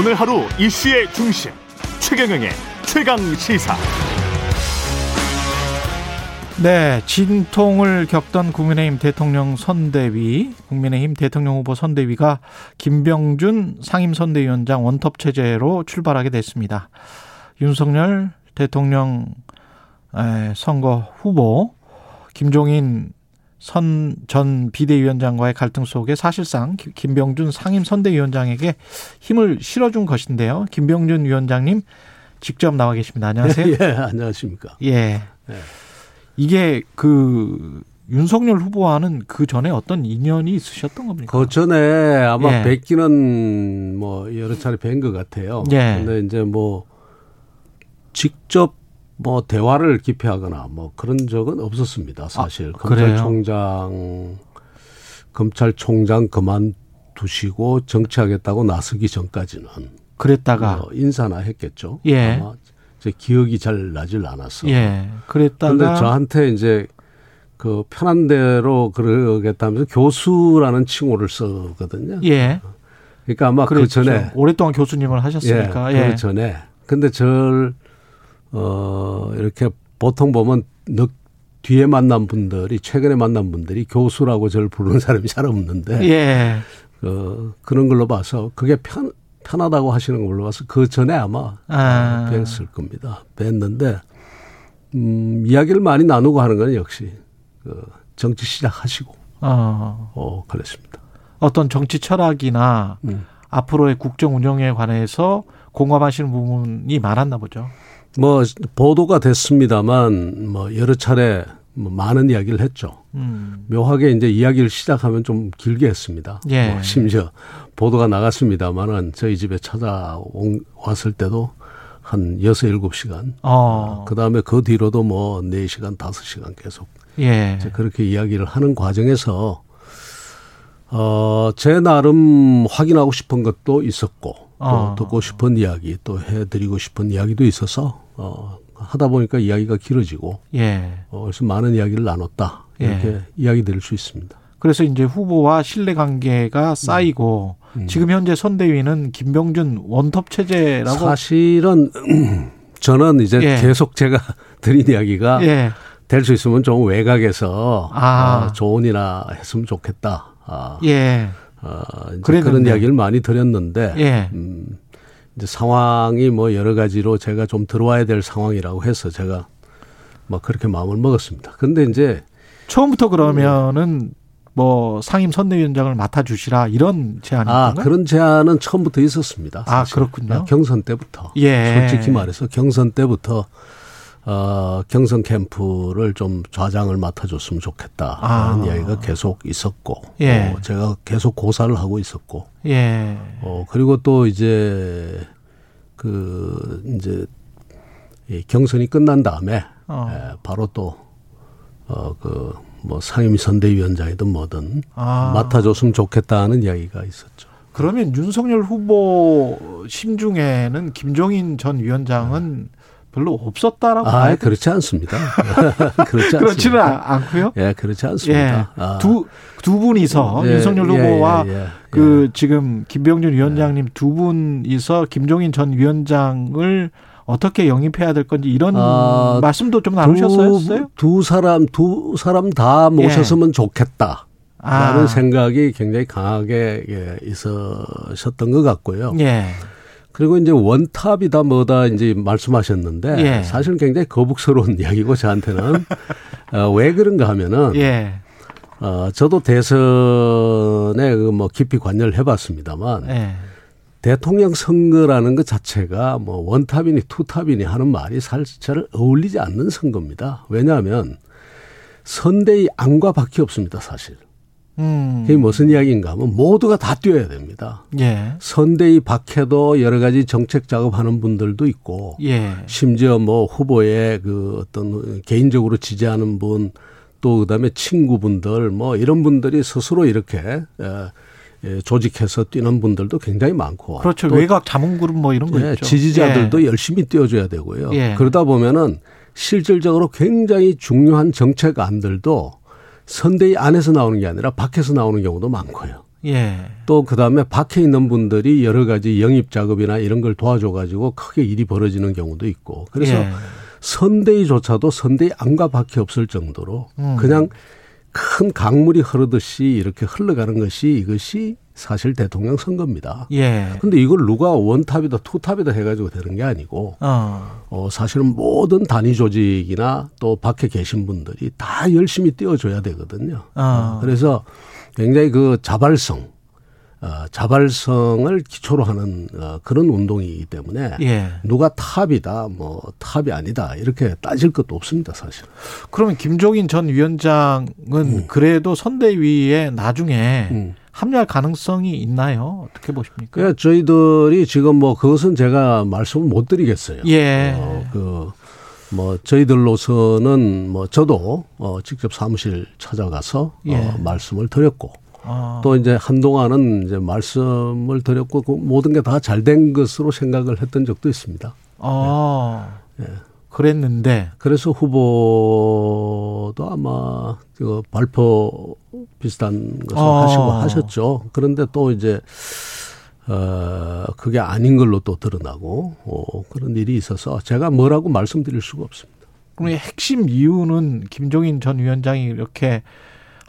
오늘 하루 이슈의 중심 최경영의 최강 시사. 네, 진통을 겪던 국민의힘 대통령 선대위, 국민의힘 대통령 후보 선대위가 김병준 상임 선대위원장 원톱 체제로 출발하게 됐습니다. 윤석열 대통령 선거 후보, 김종인 선 전 비대위원장과의 갈등 속에 사실상 김병준 상임 선대위원장에게 힘을 실어준 것인데요. 김병준 위원장님 직접 나와 계십니다. 안녕하세요. 예, 안녕하십니까. 예. 네. 이게 그 윤석열 후보와는 그 전에 어떤 인연이 있으셨던 겁니까? 그 전에 아마 예. 뵙기는 뭐 여러 차례 뵌 것 같아요. 예. 근데 이제 뭐 직접 뭐 대화를 깊이 하거나 뭐 그런 적은 없었습니다. 사실 아, 검찰총장 검찰총장 그만두시고 정치하겠다고 나서기 전까지는 그랬다가 뭐 인사나 했겠죠. 예. 아마 제 기억이 잘 나질 않았어. 예. 그랬다가 근데 저한테 이제 그 편한 대로 그러겠다면서 교수라는 칭호를 쓰거든요. 예. 그러니까 아마 그 그랬죠. 그 전에 오랫동안 교수님을 하셨으니까. 예. 그 전에. 근데 절 어, 이렇게 보통 보면 너 뒤에 만난 분들이 최근에 만난 분들이 교수라고 저를 부르는 사람이 잘 없는데 예. 어, 그런 걸로 봐서 그게 편 편하다고 하시는 걸로 봐서 그 전에 아마 아. 뵀을 겁니다. 뵀는데 음, 이야기를 많이 나누고 하는 건 역시 그 정치 시작하시고 어. 어 그랬습니다. 어떤 정치 철학이나 음. 앞으로의 국정 운영에 관해서 공감하시는 부분이 많았나 보죠. 뭐 보도가 됐습니다만 뭐 여러 차례 뭐 많은 이야기를 했죠. 음. 묘하게 이제 이야기를 시작하면 좀 길게 했습니다. 예. 뭐 심지어 보도가 나갔습니다만은 저희 집에 찾아왔을 때도 한 여섯 일곱 시간. 어. 그 다음에 그 뒤로도 뭐 네 시간 다섯 시간 계속. 예. 그렇게 이야기를 하는 과정에서 어, 제 나름 확인하고 싶은 것도 있었고, 또 어. 듣고 싶은 이야기, 또 해드리고 싶은 이야기도 있어서, 어, 하다 보니까 이야기가 길어지고, 예. 어, 그래서 많은 이야기를 나눴다. 이렇게 예. 이야기 드릴 수 있습니다. 그래서 이제 후보와 신뢰 관계가 쌓이고, 음. 음. 지금 현재 선대위는 김병준 원톱 체제라고. 사실은, 저는 이제 예. 계속 제가 드린 이야기가 예. 될수 있으면 좀 외곽에서 아. 어, 조언이나 했으면 좋겠다. 아, 예. 어, 그런 이야기를 많이 드렸는데 예. 음, 이제 상황이 뭐 여러 가지로 제가 좀 들어와야 될 상황이라고 해서 제가 뭐 그렇게 마음을 먹었습니다. 근데 이제 처음부터 그러면은 뭐 상임 선대위원장을 맡아 주시라 이런 제안인가요? 아, 그런 제안은 처음부터 있었습니다. 아, 사실. 아, 그렇군요. 경선 때부터. 예. 솔직히 말해서 경선 때부터 어, 경선 캠프를 좀 좌장을 맡아줬으면 좋겠다. 하는 아. 이야기가 계속 있었고, 예. 어, 제가 계속 고사를 하고 있었고, 예. 어, 그리고 또 이제, 그, 이제, 이 경선이 끝난 다음에, 어. 예, 바로 또, 어, 그, 뭐 상임위 선대위원장이든 뭐든 아. 맡아줬으면 좋겠다는 이야기가 있었죠. 그러면 윤석열 후보 심중에는 김종인 전 위원장은 네. 별로 없었다라고 아, 그렇지 않습니다. 그렇지 그렇지는 않고요. 예, 그렇지 않습니다. 예, 아. 두, 두 분이서 예, 윤석열 예, 후보와 예, 예, 그 예. 지금 김병준 위원장님 두 분이서 김종인 전 위원장을 어떻게 영입해야 될 건지 이런 아, 말씀도 좀 나누셨어요? 두, 두 사람 두 사람 다 모셨으면 좋겠다. 라는 아. 생각이 굉장히 강하게 있으셨던 것 같고요. 예. 그리고 이제 원탑이다 뭐다 이제 말씀하셨는데 예. 사실은 굉장히 거북스러운 이야기고 저한테는 어, 왜 그런가 하면은 예. 어, 저도 대선에 그뭐 깊이 관여를 해봤습니다만 예. 대통령 선거라는 것 자체가 뭐 원탑이니 투탑이니 하는 말이 사실 어울리지 않는 선거입니다. 왜냐하면 선대의 안과 밖에 없습니다, 사실. 음. 그게 무슨 이야기인가 하면 모두가 다 뛰어야 됩니다. 예. 선대위 밖에도 여러 가지 정책 작업하는 분들도 있고 예. 심지어 뭐 후보의 그 어떤 개인적으로 지지하는 분 또 그다음에 친구분들 뭐 이런 분들이 스스로 이렇게 예, 조직해서 뛰는 분들도 굉장히 많고 그렇죠 외곽 자문그룹 뭐 이런 거 예, 있죠 지지자들도 예. 열심히 뛰어줘야 되고요 예. 그러다 보면은 실질적으로 굉장히 중요한 정책 안들도 선대위 안에서 나오는 게 아니라 밖에서 나오는 경우도 많고요. 예. 또 그다음에 밖에 있는 분들이 여러 가지 영입 작업이나 이런 걸 도와줘 가지고 크게 일이 벌어지는 경우도 있고. 그래서 예. 선대위조차도 선대위 안과 밖에 없을 정도로 음. 그냥 큰 강물이 흐르듯이 이렇게 흘러가는 것이 이것이 사실 대통령 선거입니다. 예. 근데 이걸 누가 원탑이다 투탑이다 해가지고 되는 게 아니고, 어. 어, 사실은 모든 단위 조직이나 또 밖에 계신 분들이 다 열심히 뛰어줘야 되거든요. 어. 어. 그래서 굉장히 그 자발성, 어, 자발성을 기초로 하는 어, 그런 운동이기 때문에 예. 누가 탑이다, 뭐 탑이 아니다 이렇게 따질 것도 없습니다, 사실. 그러면 김종인 전 위원장은 음. 그래도 선대위에 나중에 음. 합류할 가능성이 있나요? 어떻게 보십니까? 그러니까 저희들이 지금 뭐 그것은 제가 말씀을 못 드리겠어요. 예. 어, 그, 뭐 저희들로서는 뭐 저도 어 직접 사무실 찾아가서 어, 예. 어 말씀을 드렸고 아. 또 이제 한동안은 이제 말씀을 드렸고 그 모든 게 다 잘 된 것으로 생각을 했던 적도 있습니다. 아. 예. 그랬는데 그래서 후보도 아마 그 발표 비슷한 것을 아. 하시고 하셨죠. 그런데 또 이제 어 그게 아닌 걸로 또 드러나고 어, 그런 일이 있어서 제가 뭐라고 말씀드릴 수가 없습니다. 그럼 핵심 이유는 김종인 전 위원장이 이렇게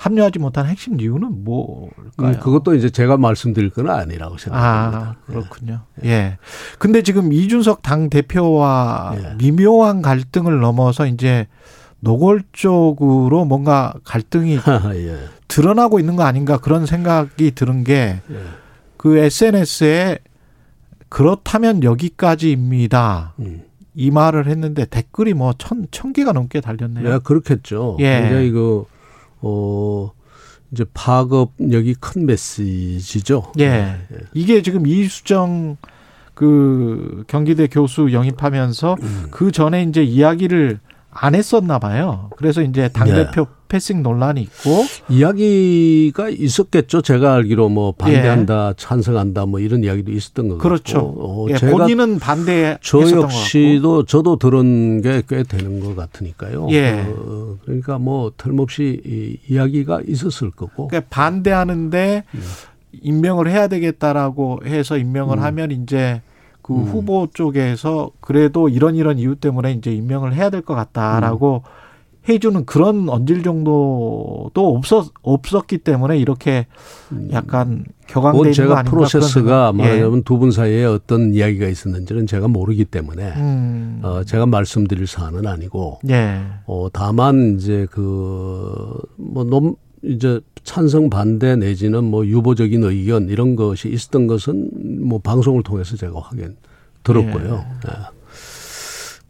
합류하지 못한 핵심 이유는 뭘까요? 음, 그것도 이제 제가 말씀드릴 건 아니라고 생각합니다. 아, 그렇군요. 예. 예. 근데 지금 이준석 당 대표와 예. 미묘한 갈등을 넘어서 이제 노골적으로 뭔가 갈등이 예. 드러나고 있는 거 아닌가 그런 생각이 드는 게그 예. SNS에 그렇다면 여기까지입니다. 음. 이 말을 했는데 댓글이 뭐 천, 천 개가 넘게 달렸네요. 네, 그렇겠죠. 예. 굉장히 그 어, 이제 파급력이 큰 메시지죠. 예. 네. 이게 지금 이수정 그 경기대 교수 영입하면서 음. 그 전에 이제 이야기를 안 했었나 봐요. 그래서 이제 당대표 네. 패싱 논란이 있고 이야기가 있었겠죠. 제가 알기로 뭐 반대한다, 예. 찬성한다 뭐 이런 이야기도 있었던 거 그렇죠. 어, 예, 제가 본인은 반대. 저 역시도 저도 들은 게 꽤 되는 것 같으니까요. 예. 어, 그러니까 뭐 틀림없이 이 이야기가 있었을 거고. 그러니까 반대하는데 음. 임명을 해야 되겠다라고 해서 임명을 음. 하면 이제 그 음. 후보 쪽에서 그래도 이런 이런 이유 때문에 이제 임명을 해야 될 것 같다라고 음. 해주는 그런 언질 정도도 없었 없었기 때문에 이렇게 약간 격앙돼 있는 거 아닌가? 프로세스가 말하자면 예. 두분 사이에 어떤 이야기가 있었는지는 제가 모르기 때문에 음. 어, 제가 말씀드릴 사안은 아니고 예. 어, 다만 이제 그뭐 이제 찬성 반대 내지는 뭐 유보적인 의견 이런 것이 있었던 것은 뭐 방송을 통해서 제가 확인 들었고요. 예. 네.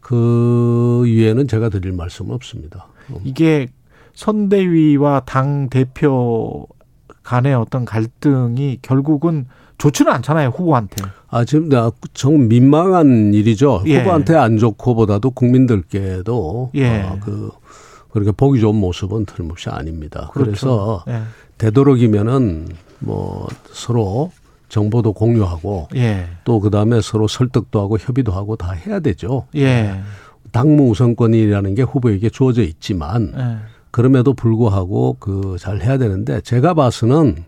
그 이외에는 제가 드릴 말씀은 없습니다. 음. 이게 선대위와 당 대표 간의 어떤 갈등이 결국은 좋지는 않잖아요 후보한테. 아 지금 정 민망한 일이죠. 예. 후보한테 안 좋고보다도 국민들께도 예. 어, 그 그렇게 보기 좋은 모습은 틀림없이 아닙니다. 그렇죠. 그래서 예. 되도록이면은 뭐 서로 정보도 공유하고 예. 또 그다음에 서로 설득도 하고 협의도 하고 다 해야 되죠. 예. 당무 우선권이라는 게 후보에게 주어져 있지만 예. 그럼에도 불구하고 그 잘 해야 되는데 제가 봐서는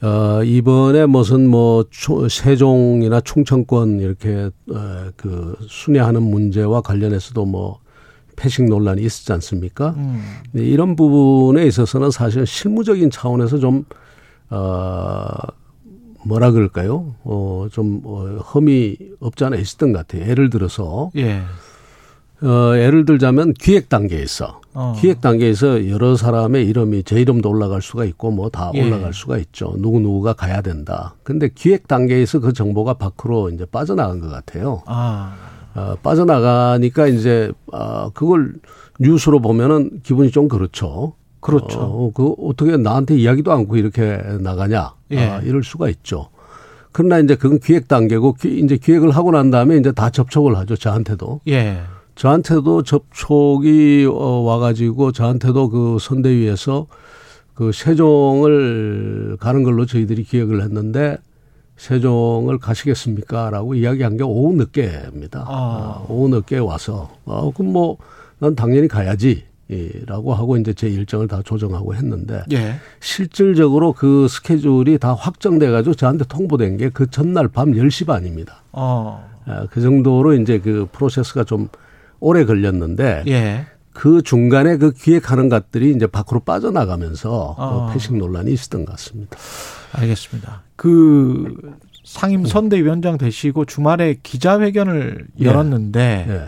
어 이번에 무슨 뭐 세종이나 충청권 이렇게 어그 순회하는 문제와 관련해서도 뭐 패식 논란이 있었지 않습니까? 음. 이런 부분에 있어서는 사실 실무적인 차원에서 좀, 어, 뭐라 그럴까요? 어, 좀, 어, 험이 없지 않아 있었던 것 같아요. 예를 들어서. 예. 어, 예를 들자면 기획 단계에서. 어. 기획 단계에서 여러 사람의 이름이 제 이름도 올라갈 수가 있고 뭐다 예. 올라갈 수가 있죠. 누구누구가 가야 된다. 근데 기획 단계에서 그 정보가 밖으로 이제 빠져나간 것 같아요. 아. 어, 빠져나가니까 이제 어, 그걸 뉴스로 보면은 기분이 좀 그렇죠. 그렇죠. 어, 그 어떻게 나한테 이야기도 않고 이렇게 나가냐? 예. 아, 이럴 수가 있죠. 그러나 이제 그건 기획 단계고 기, 이제 기획을 하고 난 다음에 이제 다 접촉을 하죠. 저한테도. 예. 저한테도 접촉이 어, 와가지고 저한테도 그 선대위에서 그 세종을 가는 걸로 저희들이 기획을 했는데 세종을 가시겠습니까? 라고 이야기한 게 오후 늦게입니다. 아. 어, 오후 늦게 와서, 어, 그럼 뭐, 난 당연히 가야지. 라고 하고 이제 제 일정을 다 조정하고 했는데 예. 실질적으로 그 스케줄이 다 확정돼 가지고 저한테 통보된 게 그 전날 밤 10시 반입니다. 어. 아, 그 정도로 이제 그 프로세스가 좀 오래 걸렸는데 예. 그 중간에 그 기획하는 것들이 이제 밖으로 빠져나가면서 어. 그 패식 논란이 있었던 것 같습니다. 알겠습니다. 그 상임 선대위원장 되시고 주말에 기자회견을 예. 열었는데 예.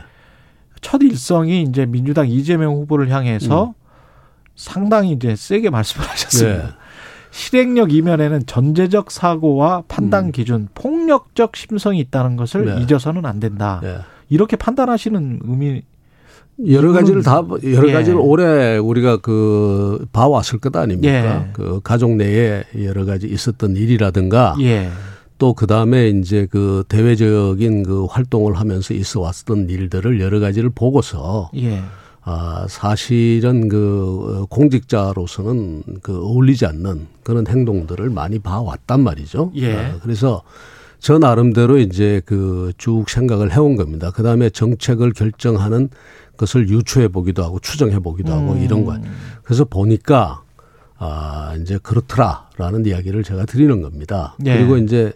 첫 일성이 이제 민주당 이재명 후보를 향해서 음. 상당히 이제 세게 말씀을 하셨습니다. 네. 실행력 이면에는 전제적 사고와 판단 음. 기준, 폭력적 심성이 있다는 것을 네. 잊어서는 안 된다. 네. 이렇게 판단하시는 의미 여러 가지를 다 여러 예. 가지를 오래 우리가 그 봐왔을 것 아닙니까? 예. 그 가족 내에 여러 가지 있었던 일이라든가 예. 또그 다음에 이제 그 대외적인 그 활동을 하면서 있어 왔던 일들을 여러 가지를 보고서 예. 아, 사실은 그 공직자로서는 그 어울리지 않는 그런 행동들을 많이 봐왔단 말이죠. 예. 아, 그래서 저 나름대로 이제 그 쭉 생각을 해온 겁니다. 그 다음에 정책을 결정하는 것을 유추해 보기도 하고 추정해 보기도 하고 음. 이런 거. 그래서 보니까 아, 이제 그렇더라라는 이야기를 제가 드리는 겁니다. 네. 그리고 이제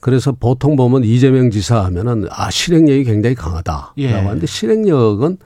그래서 보통 보면 이재명 지사 하면은 아, 실행력이 굉장히 강하다라고 예. 하는데 실행력은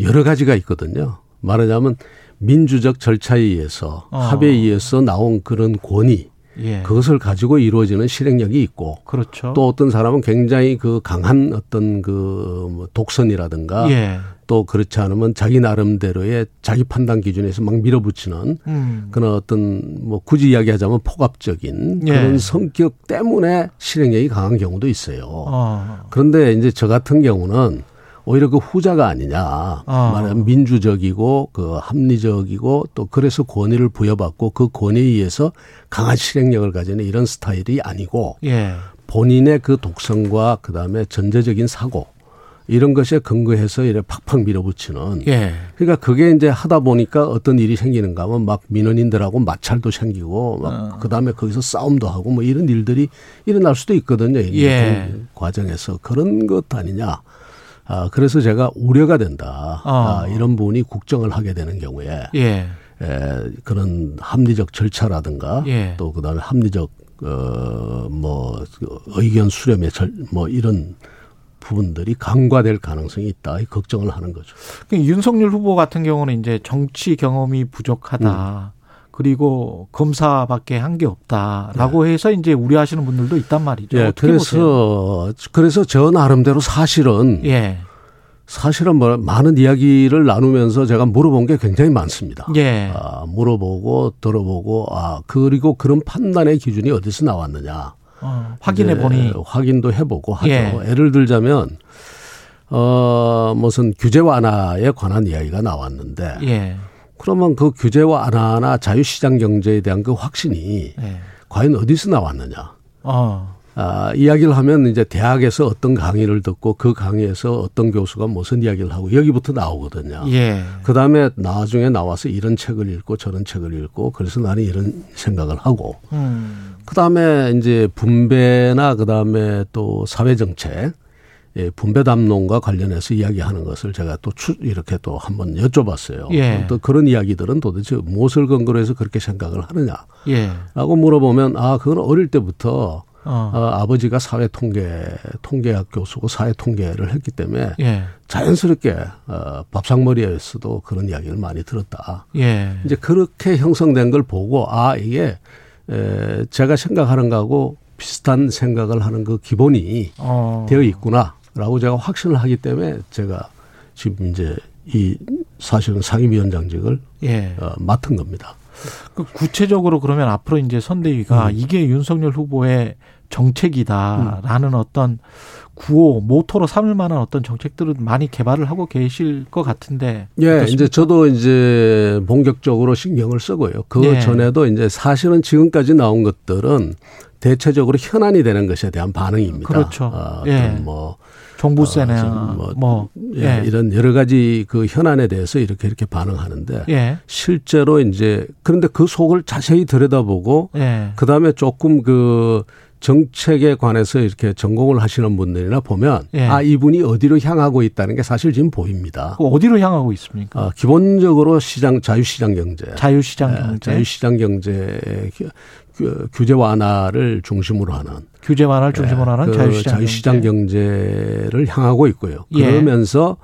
여러 가지가 있거든요. 말하자면 민주적 절차에 의해서 어. 합의에 의해서 나온 그런 권위 예. 그것을 가지고 이루어지는 실행력이 있고 그렇죠. 또 어떤 사람은 굉장히 그 강한 어떤 그 독선이라든가 예. 또 그렇지 않으면 자기 나름대로의 자기 판단 기준에서 막 밀어붙이는 음. 그런 어떤 뭐 굳이 이야기하자면 폭압적인 예. 그런 성격 때문에 실행력이 강한 경우도 있어요. 어. 그런데 이제 저 같은 경우는 오히려 그 후자가 아니냐. 어. 말하면 민주적이고 그 합리적이고 또 그래서 권위를 부여받고 그 권위에 의해서 강한 실행력을 가지는 이런 스타일이 아니고 예. 본인의 그 독성과 그다음에 전제적인 사고 이런 것에 근거해서 이래 팍팍 밀어붙이는. 예. 그러니까 그게 이제 하다 보니까 어떤 일이 생기는가 하면 막 민원인들하고 마찰도 생기고 막 어. 그다음에 거기서 싸움도 하고 뭐 이런 일들이 일어날 수도 있거든요. 예. 그 과정에서 그런 것 아니냐. 아, 그래서 제가 우려가 된다. 어. 아, 이런 분이 국정을 하게 되는 경우에 예. 에, 그런 합리적 절차라든가 예. 또 그다음에 합리적 어뭐 의견 수렴의 절, 뭐 이런 부분들이 강화될 가능성이 있다. 걱정을 하는 거죠. 그러니까 윤석열 후보 같은 경우는 이제 정치 경험이 부족하다. 음. 그리고 검사밖에 한 게 없다라고 네. 해서 이제 우려하시는 분들도 있단 말이죠. 예, 그래서 보세요? 그래서 저 나름대로 사실은 예. 사실은 뭐 많은 이야기를 나누면서 제가 물어본 게 굉장히 많습니다. 예. 아, 물어보고 들어보고 아 그리고 그런 판단의 기준이 어디서 나왔느냐. 어, 확인해 보니 확인도 해보고 하죠. 예. 예를 들자면 어 무슨 규제 완화에 관한 이야기가 나왔는데 예. 그러면 그 규제 완화나 자유시장 경제에 대한 그 확신이 예. 과연 어디서 나왔느냐? 어. 아, 이야기를 하면 이제 대학에서 어떤 강의를 듣고 그 강의에서 어떤 교수가 무슨 이야기를 하고 여기부터 나오거든요. 예. 그 다음에 나중에 나와서 이런 책을 읽고 저런 책을 읽고 그래서 나는 이런 생각을 하고 음. 그 다음에 이제 분배나 그 다음에 또 사회정책 예, 분배 담론과 관련해서 이야기하는 것을 제가 또 추, 이렇게 또 한번 여쭤봤어요. 예. 또 그런 이야기들은 도대체 무엇을 근거로 해서 그렇게 생각을 하느냐? 예. 라고 물어보면 아, 그건 어릴 때부터 어. 어, 아버지가 사회 통계 통계학 교수고 사회 통계를 했기 때문에 예. 자연스럽게 어, 밥상머리에서도 그런 이야기를 많이 들었다. 예. 이제 그렇게 형성된 걸 보고 아 이게 에, 제가 생각하는 거하고 비슷한 생각을 하는 그 기본이 어. 되어 있구나라고 제가 확신을 하기 때문에 제가 지금 이제 이 사실은 상임위원장직을 예. 어, 맡은 겁니다. 그 구체적으로 그러면 앞으로 이제 선대위가 음. 이게 윤석열 후보의 정책이다라는 음. 어떤 구호 모토로 삼을 만한 어떤 정책들은 많이 개발을 하고 계실 것 같은데. 예, 어떻습니까? 이제 저도 이제 본격적으로 신경을 쓰고요. 그 예. 전에도 이제 사실은 지금까지 나온 것들은 대체적으로 현안이 되는 것에 대한 반응입니다. 그렇죠. 어, 예. 뭐 종부세나 어, 뭐, 뭐 예, 예. 이런 여러 가지 그 현안에 대해서 이렇게 이렇게 반응하는데 예. 실제로 이제 그런데 그 속을 자세히 들여다보고 예. 그다음에 조금 그 정책에 관해서 이렇게 전공을 하시는 분들이나 보면 예. 아 이분이 어디로 향하고 있다는 게 사실 지금 보입니다. 어디로 향하고 있습니까? 어, 기본적으로 시장 자유시장 경제, 자유시장 예, 경제, 자유시장 경제 규제 완화를 중심으로 하는 규제 완화를 중심으로 하는 그 자유시장, 자유시장 경제. 를 향하고 있고요. 예. 그러면서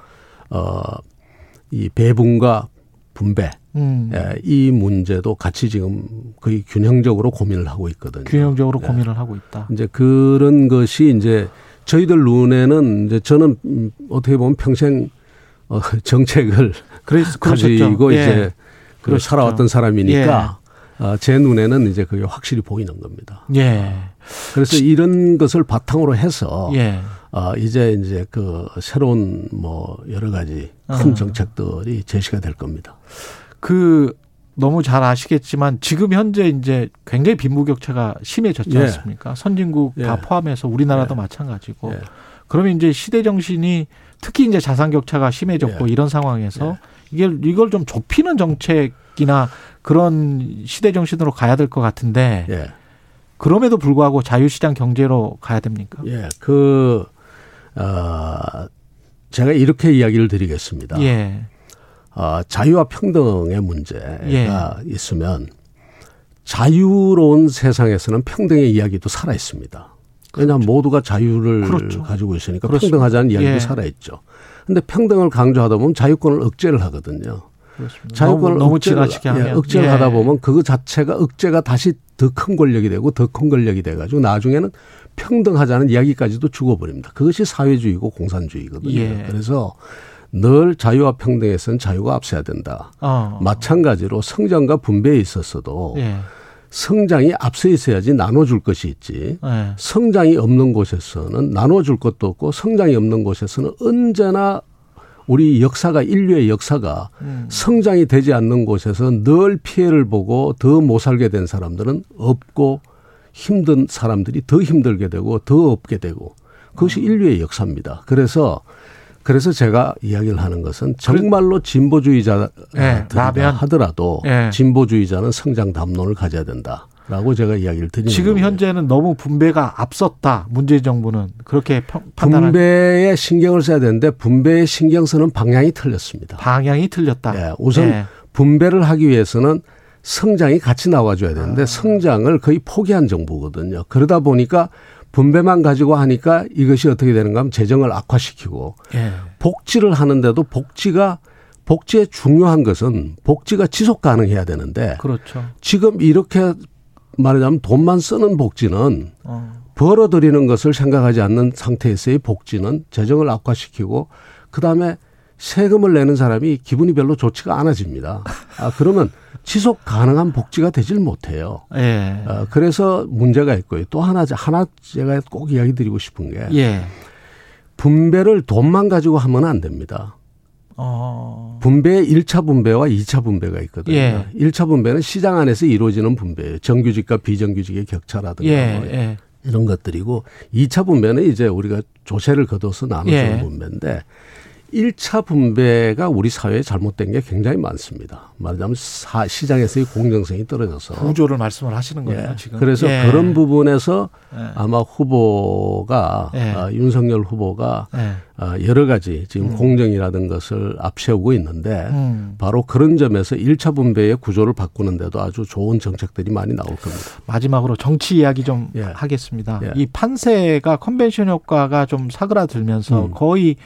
예. 어이 배분과 분배 음. 예, 이 문제도 같이 지금 거의 균형적으로 고민을 하고 있거든요. 균형적으로 예. 고민을 하고 있다. 이제 그런 것이 이제 저희들 눈에는 이제 저는 음, 어떻게 보면 평생 어, 정책을 가지고 예. 이제 그 살아왔던 사람이니까 예. 어, 제 눈에는 이제 그게 확실히 보이는 겁니다. 예. 그래서 이런 것을 바탕으로 해서 예. 어, 이제 이제 그 새로운 뭐 여러 가지 큰 어. 정책들이 제시가 될 겁니다. 그 너무 잘 아시겠지만 지금 현재 이제 굉장히 빈부격차가 심해졌지 예. 않습니까? 선진국 예. 다 포함해서 우리나라도 예. 마찬가지고. 예. 그러면 이제 시대 정신이 특히 이제 자산 격차가 심해졌고 예. 이런 상황에서 예. 이게 이걸 좀 좁히는 정책이나 그런 시대 정신으로 가야 될 것 같은데 그럼에도 불구하고 자유시장 경제로 가야 됩니까? 예, 그, 어, 제가 이렇게 이야기를 드리겠습니다. 예. 어, 자유와 평등의 문제가 예. 있으면 자유로운 세상에서는 평등의 이야기도 살아 있습니다. 왜냐하면 그렇죠. 모두가 자유를 그렇죠. 가지고 있으니까 그렇습니다. 평등하자는 이야기도 예. 살아 있죠. 근데 평등을 강조하다 보면 자유권을 억제를 하거든요. 그렇습니다. 자유권을 너무, 억제를, 너무 예, 억제를 예. 하다 보면 그 자체가 억제가 다시 더 큰 권력이 되고 더 큰 권력이 돼가지고 나중에는 평등하자는 이야기까지도 죽어버립니다. 그것이 사회주의고 공산주의거든요. 예. 그래서 늘 자유와 평등에서는 자유가 앞서야 된다. 어. 마찬가지로 성장과 분배에 있어서도 예. 성장이 앞서 있어야지 나눠줄 것이 있지. 예. 성장이 없는 곳에서는 나눠줄 것도 없고 성장이 없는 곳에서는 언제나 우리 역사가 인류의 역사가 음. 성장이 되지 않는 곳에서 늘 피해를 보고 더 못 살게 된 사람들은 없고 힘든 사람들이 더 힘들게 되고 더 없게 되고 그것이 음. 인류의 역사입니다. 그래서 그래서 제가 이야기를 하는 것은 정말로 진보주의자다 네, 하더라도 네. 진보주의자는 성장 담론을 가져야 된다. 라고 제가 이야기를 드리는 지금 거예요. 현재는 너무 분배가 앞섰다. 문재인 정부는 그렇게 판단한 분배에 신경을 써야 되는데 분배에 신경 쓰는 방향이 틀렸습니다. 방향이 틀렸다. 네, 우선 네. 분배를 하기 위해서는 성장이 같이 나와줘야 되는데 아. 성장을 거의 포기한 정부거든요. 그러다 보니까 분배만 가지고 하니까 이것이 어떻게 되는가 하면 재정을 악화시키고 예. 복지를 하는데도 복지가 복지의 중요한 것은 복지가 지속 가능해야 되는데 그렇죠. 지금 이렇게 말하자면 돈만 쓰는 복지는 어. 벌어들이는 것을 생각하지 않는 상태에서의 복지는 재정을 악화시키고 그다음에 세금을 내는 사람이 기분이 별로 좋지가 않아집니다. 아, 그러면 지속 가능한 복지가 되질 못해요. 예. 어, 그래서 문제가 있고요. 또 하나, 하나 제가 꼭 이야기 드리고 싶은 게 예. 분배를 돈만 가지고 하면 안 됩니다. 어. 분배 1차 분배와 2차 분배가 있거든요. 예. 1차 분배는 시장 안에서 이루어지는 분배예요. 정규직과 비정규직의 격차라든가 예. 뭐 예. 이런 것들이고 2차 분배는 이제 우리가 조세를 거둬서 나눠주는 예. 분배인데 1차 분배가 우리 사회에 잘못된 게 굉장히 많습니다. 말하자면 사, 시장에서의 공정성이 떨어져서 구조를 말씀을 하시는 거예요, 예. 지금. 그래서 예. 그런 부분에서 예. 아마 후보가 예. 아, 윤석열 후보가 예. 아, 여러 가지 지금 음. 공정이라든 것을 앞세우고 있는데 음. 바로 그런 점에서 1차 분배의 구조를 바꾸는데도 아주 좋은 정책들이 많이 나올 겁니다. 마지막으로 정치 이야기 좀 예. 하겠습니다. 이 판세가 컨벤션 효과가 좀 사그라들면서 음. 거의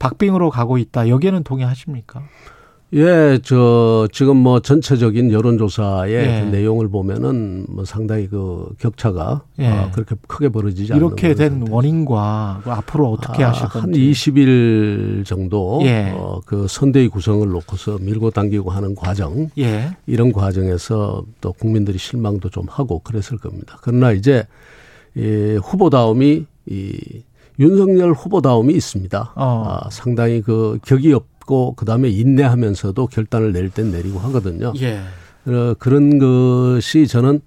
박빙으로 가고 있다. 여기에는 동의하십니까? 예, 저 지금 뭐 전체적인 여론조사의 예. 그 내용을 보면은 뭐 상당히 그 격차가 예. 어, 그렇게 크게 벌어지지 않는 이렇게 된 원인과 그 앞으로 어떻게 아, 하실 건지 한 20일 정도 예. 어, 그 선대위 구성을 놓고서 밀고 당기고 하는 과정 예. 이런 과정에서 또 국민들이 실망도 좀 하고 그랬을 겁니다. 그러나 이제 이 후보다움이 이 윤석열 후보다움이 있습니다. 어. 아, 상당히 그 격이 없고 그다음에 인내하면서도 결단을 내릴 땐 내리고 하거든요. 예. 어, 그런 것이 저는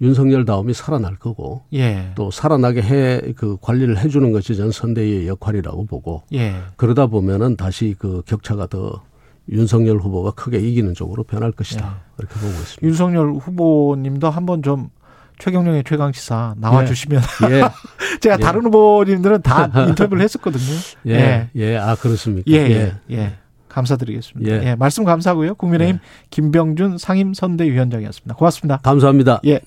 윤석열 다움이 살아날 거고 예. 또 살아나게 해 그 관리를 해주는 것이 전 선대위의 역할이라고 보고 예. 그러다 보면은 다시 그 격차가 더 윤석열 후보가 크게 이기는 쪽으로 변할 것이다 예. 그렇게 보고 있습니다. 윤석열 후보님도 한번 좀 최경영의 최강 시사 나와 주시면 예. 예. 제가 다른 후보님들은 다 인터뷰를 했었거든요. 예. 예. 예. 아 그렇습니까? 예. 예. 예. 감사드리겠습니다. 예. 예. 말씀 감사하고요. 국민의힘 김병준 상임 선대위원장이었습니다. 고맙습니다. 감사합니다. 예.